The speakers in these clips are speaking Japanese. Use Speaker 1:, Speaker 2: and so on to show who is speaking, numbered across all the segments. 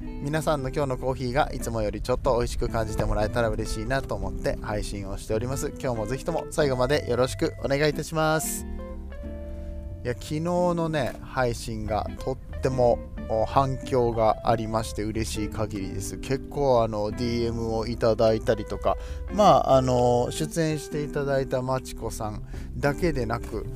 Speaker 1: 皆さんの今日のコーヒーがいつもよりちょっと美味しく感じてもらえたら嬉しいなと思って配信をしております。今日もぜひとも最後までよろしくお願いいたします。いや昨日のね配信がとっても反響がありまして嬉しい限りです。結構あの DM をいただいたりとかまああの出演していただいたまちこさんだけでなく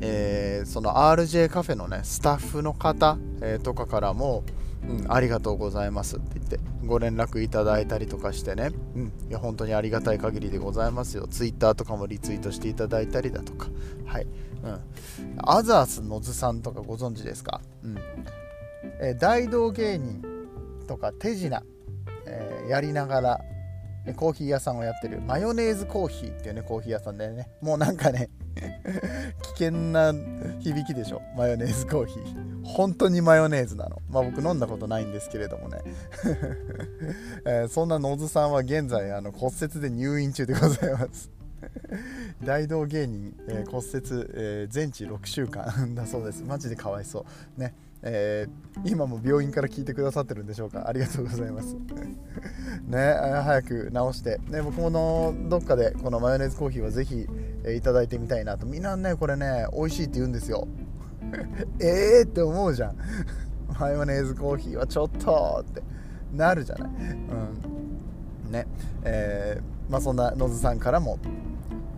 Speaker 1: えー、その RJ カフェのねスタッフの方、えー、とかからも、うん、ありがとうございますって言ってご連絡いただいたりとかしてね、うん、いや本当にありがたい限りでございますよ。Twitter とかもリツイートしていただいたりだとか。はい、うん、アザースのずさんとかご存知ですか、うん。えー、大道芸人とか手品、え、やりながらコーヒー屋さんをやってる。マヨネーズコーヒーっていうねコーヒー屋さんでね。もうなんかね 危険な響きでしょ。マヨネーズコーヒー。本当にマヨネーズなの。まあ僕飲んだことないんですけれどもね、えー、そんな野津さんは現在あの骨折で入院中でございます。大道芸人、えー、骨折、えー、全治6週間だそうです。マジでかわいそう。ね。えー、今も病院から聞いてくださってるんでしょうか？ありがとうございます。ね早く治して、ね、僕ものどっかでこのマヨネーズコーヒーはぜひ、えー、いただいてみたいなと。みんなねこれね美味しいって言うんですよ。ええって思うじゃん。マヨネーズコーヒーはちょっとって。なるじゃない。うん。ねえー、まあそんな野津さんからも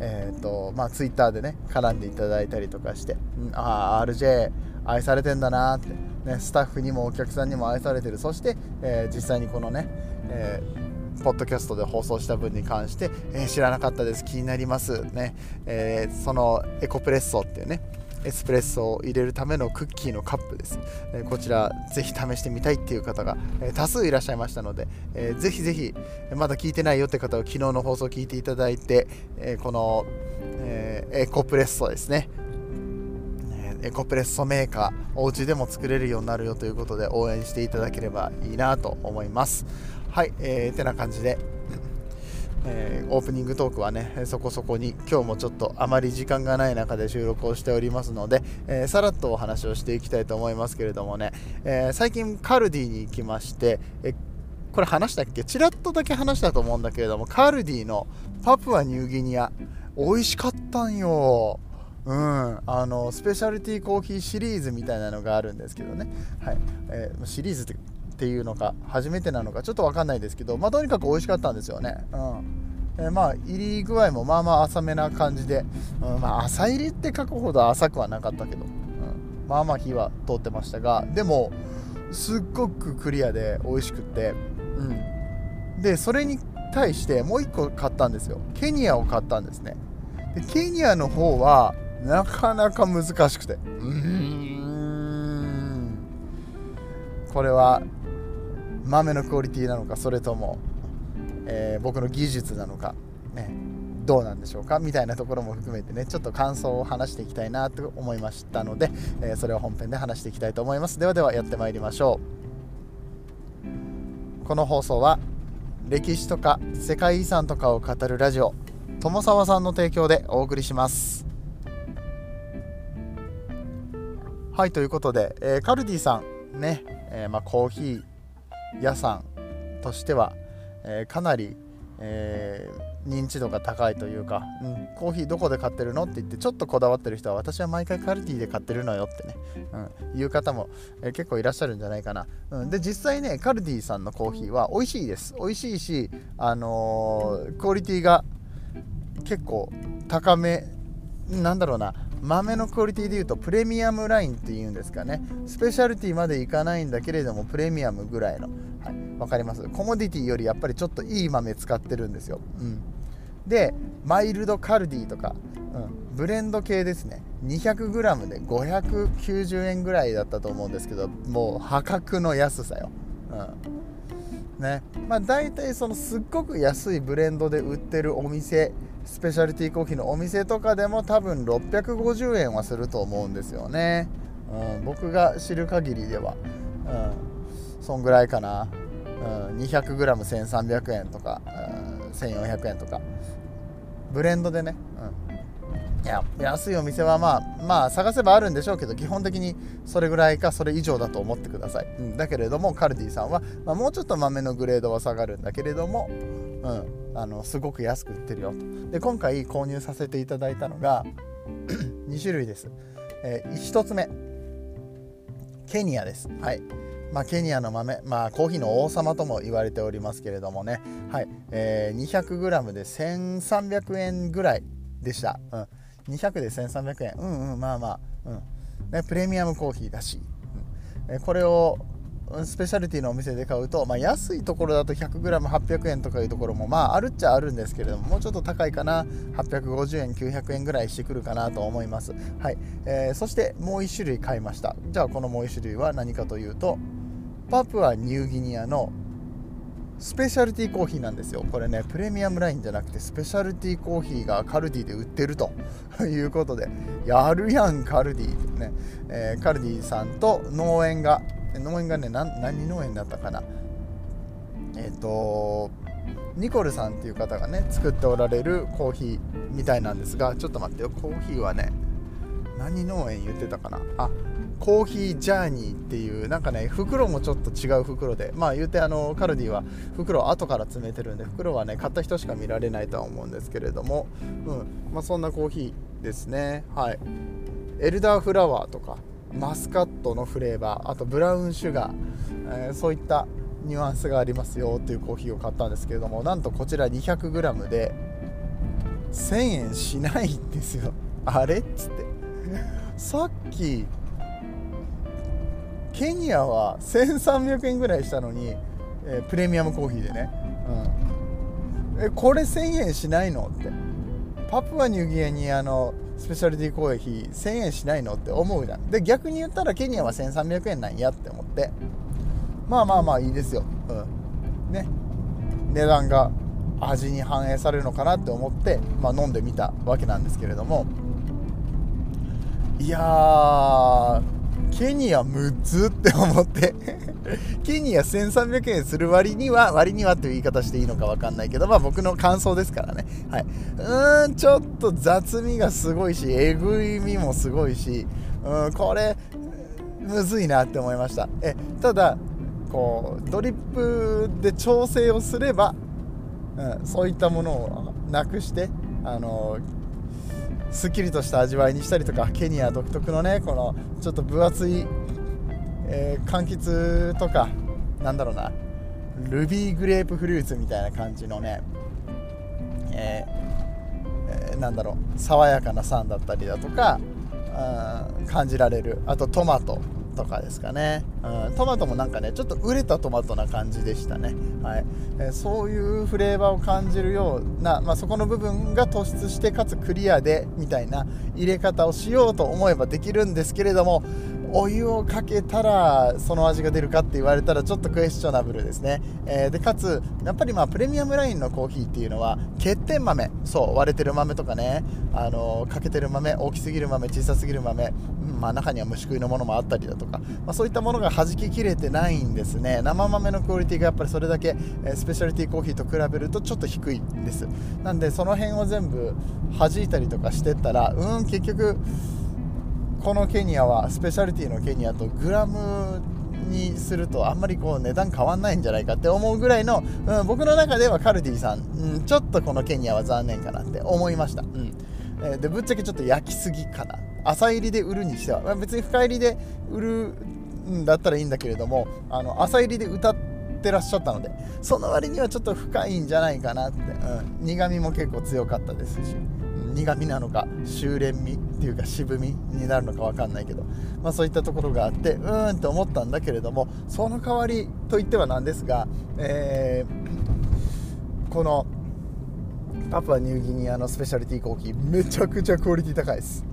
Speaker 1: えーとまあ、ツイッターでね絡んでいただいたりとかして、うん、ああ RJ 愛されてんだなって、ね、スタッフにもお客さんにも愛されてる。そして、えー、実際にこのね、えー、ポッドキャストで放送した分に関して、えー、知らなかったです気になりますね、えー、そのエコプレッソっていうねエスプレッソを入れるためのクッキーのカップです、えこちらぜひ試してみたいっていう方が、え多数いらっしゃいましたので、えー、ぜひぜひまだ聞いてないよって方は昨日の放送を聞いていただいて、えこの、えエコプレッソですね。エコプレッソメーカーお家でも作れるようになるよということで応援していただければいいなと思います。はい、えー、てな感じで、えー、オープニングトークはねそこそこに今日もちょっとあまり時間がない中で収録をしておりますので、えー、さらっとお話をしていきたいと思いますけれどもね、えー、最近カルディに行きまして、えこれ話したっけ？ちらっとだけ話したと思うんだけれどもカルディのパプアニューギニア美味しかったんよ。うん、あのスペシャルティーコーヒーシリーズみたいなのがあるんですけどね、はい。えー、シリーズってていうのか初めてなのかちょっと分かんないですけど、まあ、とにかく美味しかったんですよね、うん。えー、まあ入り具合もまあまあ浅めな感じで、うんまあ、浅入りって書くほど浅くはなかったけど、うん、まあまあ火は通ってましたがでもすっごくクリアで美味しくて、うん、でそれに対してもう1個買ったんですよ。ケニアを買ったんですね。でケニアの方はなかなか難しくて。うん。これは豆のクオリティなのかそれとも、えー、僕の技術なのか、ね、どうなんでしょうかみたいなところも含めてねちょっと感想を話していきたいなと思いましたので、えー、それを本編で話していきたいと思います。ではではやってまいりましょう。この放送は歴史とか世界遺産とかを語るラジオ友沢さんの提供でお送りします。はいということで、えー、カルディさんね、えー、まあ、コーヒー屋さんとしては、えー、かなり、え認知度が高いというか、うん、コーヒーどこで買ってるのって言ってちょっとこだわってる人は私は毎回カルディで買ってるのよってね、うん、いう方も、え結構いらっしゃるんじゃないかな、うん、で実際ねカルディさんのコーヒーは美味しいです。美味しいしあのクオリティが結構高めなんだろうな豆のクオリティでいうとプレミアムラインっていうんですかね。スペシャルティまでいかないんだけれどもプレミアムぐらいの、はい、分かります？コモディティよりやっぱりちょっといい豆使ってるんですよ、うん、でマイルドカルディとか、うん、ブレンド系ですね。200g で590円ぐらいだったと思うんですけどもう破格の安さよ、うん、ね。まあ、大体そのすっごく安いブレンドで売ってるお店スペシャリティコーヒーのお店とかでも多分650円はすると思うんですよね、うん、僕が知る限りでは、うん、そんぐらいかな、うん、200g1300 円とか、うん、1400円とか。ブレンドでね、うん、いや安いお店はまあまあ探せばあるんでしょうけど基本的にそれぐらいかそれ以上だと思ってください、うん、だけれどもカルディさんは、まあ、もうちょっと豆のグレードは下がるんだけれども、うん、あのすごく安く売ってるよと。で今回購入させていただいたのが 2種類です、えー、1つ目。ケニアです。はい。まあ、ケニアの豆、まあ、コーヒーの王様とも言われておりますけれどもね、はい。えー、200g で1300円ぐらいでした、うん、200で1300円。うんうんまあまあ、うん。ね、プレミアムコーヒーだし、うん、えこれをスペシャリティのお店で買うと、まあ、安いところだと 100g800 円とかいうところもまああるっちゃあるんですけれどももうちょっと高いかな。850円900円ぐらいしてくるかなと思います。はい、えー、そしてもう1種類買いました。じゃあこのもう1種類は何かというとパプアニューギニアのスペシャルティーコーヒーなんですよ。これねプレミアムラインじゃなくてスペシャルティーコーヒーがカルディで売ってると。いうことでやるやんカルディ。ね、えー、カルディさんと農園が農園がね何農園だったかな。えっ、ー、とニコルさんっていう方がね作っておられるコーヒーみたいなんですがちょっと待ってよ。コーヒーはね何農園言ってたかな。あコーヒージャーニーっていうなんかね袋もちょっと違う袋で。まあ言うてあのカルディは袋後から詰めてるんで袋はね買った人しか見られないとは思うんですけれども、うん。まあ、そんなコーヒーですね。はい。エルダーフラワーとか。マスカットのフレーバーあとブラウンシュガー、えー、そういったニュアンスがありますよっていうコーヒーを買ったんですけれどもなんとこちら 200g で1000円しないんですよ。あれっつって。さっきケニアは1300円ぐらいしたのに、えー、プレミアムコーヒーでね、うん、えこれ1000円しないのって。パプアニューギアにあのスペシャリティコーヒー1000円しないのって思うじゃん。で逆に言ったらケニアは1300円なんやって思って。まあまあまあいいですよ、うん、ね。値段が味に反映されるのかなって思って、まあ、飲んでみたわけなんですけれども。いやーケニアむずって思って。ケニア1300円する割には割にはという言い方していいのか分かんないけどまあ僕の感想ですからね。はい。うーんちょっと雑味がすごいしえぐいみもすごいしうんこれむずいなって思いました。えただこうドリップで調整をすれば、うん、そういったものをなくしてあのすっきりとした味わいにしたりとかケニア独特のねこのちょっと分厚い、えー、柑橘とかなんだろうなルビーグレープフルーツみたいな感じのね、えーえー、なんだろう爽やかな酸だったりだとか、うん、感じられる。あとトマト。とかですかね、うん、トマトもなんかねちょっと熟れたトマトな感じでしたね、はい。えー、そういうフレーバーを感じるような、まあ、そこの部分が突出してかつクリアでみたいな入れ方をしようと思えばできるんですけれどもお湯をかけたらその味が出るかって言われたらちょっとクエスチョナブルですね、えー、でかつやっぱりまあプレミアムラインのコーヒーっていうのは欠点豆そう割れてる豆とかねあの欠けてる豆大きすぎる豆小さすぎる豆、まあ、中には虫食いのものもあったりだとか、まあ、そういったものが弾ききれてないんですね。生豆のクオリティがやっぱりそれだけ、え、スペシャリティコーヒーと比べるとちょっと低いんです。なんでその辺を全部弾いたりとかしてったらうん結局このケニアはスペシャリティのケニアとグラムにするとあんまりこう値段変わんないんじゃないかって思うぐらいの、うん、僕の中ではカルディさん、うん、ちょっとこのケニアは残念かなって思いました、うん。えー、でぶっちゃけちょっと焼きすぎかな。朝入りで売るにしては、まあ、別に深入りで売るんだったらいいんだけれどもあの朝入りで歌ってらっしゃったのでその割にはちょっと深いんじゃないかなって、うん、苦みも結構強かったですし。苦みなのか修練味っていうか渋みになるのか分かんないけど、まあ、そういったところがあってうーんって思ったんだけれどもその代わりといってはなんですが、えー、このパプアニューギニアのスペシャリティコーヒーめちゃくちゃクオリティ高いです。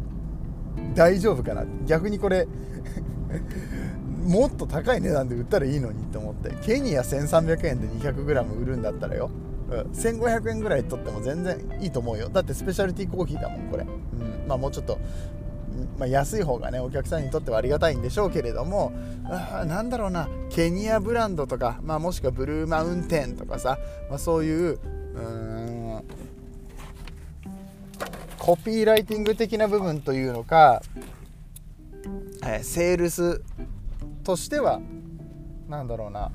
Speaker 1: 大丈夫かな？逆にこれ もっと高い値段で売ったらいいのにと思ってケニア1300円で 200g 売るんだったらよ、1500円ぐらい取っても全然いいと思うよ。だってスペシャルティーコーヒーだもんこれ、うんまあ、もうちょっとまあ、安い方がねお客さんにとってはありがたいんでしょうけれどもあなんだろうな。ケニアブランドとか、まあ、もしくはブルーマウンテンとかさ、まあ、そういううんコピーライティング的な部分というのか、えー、セールスとしては何だろうな。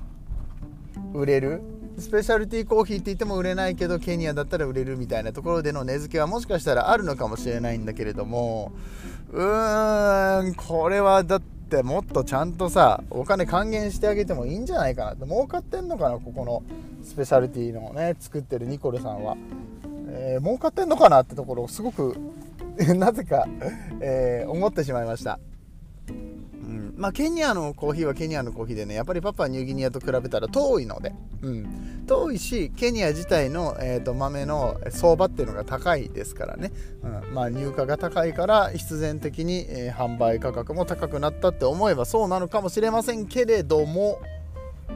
Speaker 1: 売れるスペシャルティーコーヒーって言っても売れないけどケニアだったら売れるみたいなところでの値付けはもしかしたらあるのかもしれないんだけれどもうーんこれはだってもっとちゃんとさお金還元してあげてもいいんじゃないかなって儲かってんのかなここのスペシャルティーのね作ってるニコルさんは、えー、儲かってんのかなってところをすごく なぜか、えー、思ってしまいました。まあ、ケニアのコーヒーはケニアのコーヒーでねやっぱりパパニューギニアと比べたら遠いので、うん、遠いしケニア自体の、えーと、豆の相場っていうのが高いですからね、うん。まあ、入荷が高いから必然的に、えー、販売価格も高くなったって思えばそうなのかもしれませんけれども。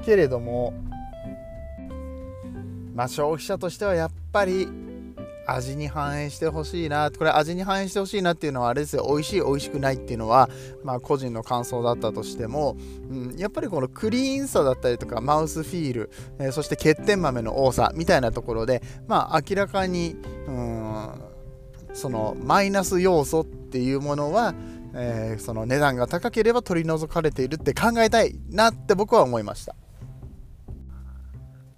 Speaker 1: けれどもまあ消費者としてはやっぱり味に反映してほしいなこれ味に反映してほしいなっていうのはあれですよ美味しい美味しくないっていうのはまあ個人の感想だったとしても、うん、やっぱりこのクリーンさだったりとかマウスフィール、えー、そして欠点豆の多さみたいなところでまあ明らかにうんそのマイナス要素っていうものはえー、その値段が高ければ取り除かれているって考えたいなって僕は思いました。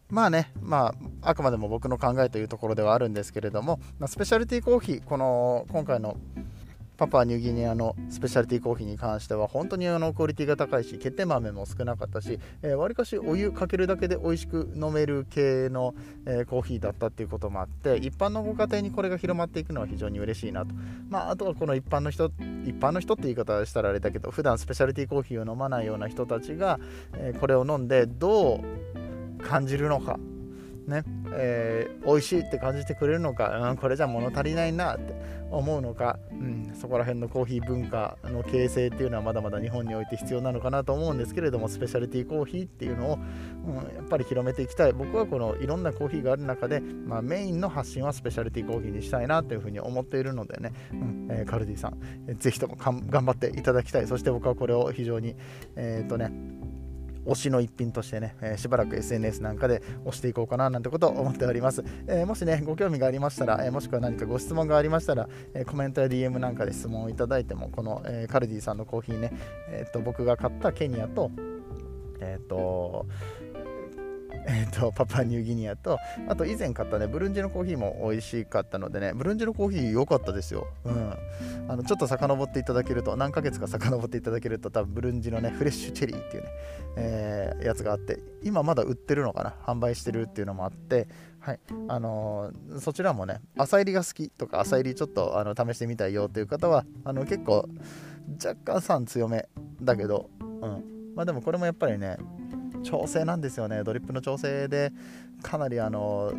Speaker 1: まあね、まあ、あくまでも僕の考えというところではあるんですけれども、まあ、スペシャルティーコーヒー、この今回のパパニューギニアのスペシャルティーコーヒーに関しては本当にあのクオリティが高いし欠点豆も少なかったしわり、ー、かしお湯かけるだけで美味しく飲める系の、えー、コーヒーだったっていうこともあって一般のご家庭にこれが広まっていくのは非常に嬉しいなと、まあ、あとはこの一般の人一般の人って言い方したらあれだけど普段スペシャルティーコーヒーを飲まないような人たちが、えー、これを飲んでどう感じるのか。ね。えー、美味しいって感じてくれるのか、うん、これじゃ物足りないなって思うのか、うん、そこら辺のコーヒー文化の形成っていうのはまだまだ日本において必要なのかなと思うんですけれどもスペシャリティコーヒーっていうのを、うん、やっぱり広めていきたい。僕はこのいろんなコーヒーがある中で、まあ、メインの発信はスペシャリティコーヒーにしたいなというふうに思っているのでね、うんえー、カルディさん、えー、ぜひとも頑張っていただきたい。そして僕はこれを非常にえっ、ー、とね推しの一品としてね、えー、しばらく SNS なんかで推していこうかななんてことを思っております。えー、もしね、ご興味がありましたら、えー、もしくは何かご質問がありましたら、えコメントや DM なんかで質問をいただいても、この、えカルディさんのコーヒーね、えーと、僕が買ったケニアと、えっ、と、えーと、パパニューギニアとあと以前買ったねブルンジのコーヒーも美味しかったのでねブルンジのコーヒー良かったですよ、うん、あのちょっと遡っていただけると何ヶ月か遡っていただけると多分ブルンジのねフレッシュチェリーっていうね、えー、やつがあって今まだ売ってるのかな販売してるっていうのもあってはい。あのー、そちらもね朝入りが好きとか朝入りちょっとあの試してみたいよっていう方はあの結構若干酸強めだけど、うん。まあ、でもこれもやっぱりね調整なんですよね。ドリップの調整でかなりあの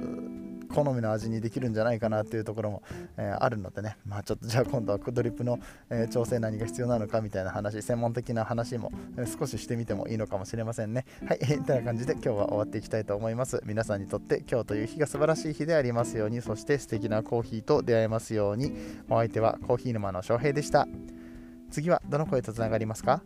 Speaker 1: 好みの味にできるんじゃないかなっていうところも、えー、あるのでね、まあ、ちょっとじゃあ今度はドリップの、えー、調整何が必要なのかみたいな話専門的な話も、えー、少ししてみてもいいのかもしれませんね。はい、えー、てな感じで今日は終わっていきたいと思います。皆さんにとって今日という日が素晴らしい日でありますようにそして素敵なコーヒーと出会えますように。お相手はコーヒー沼の翔平でした。次はどの声とつながりますか？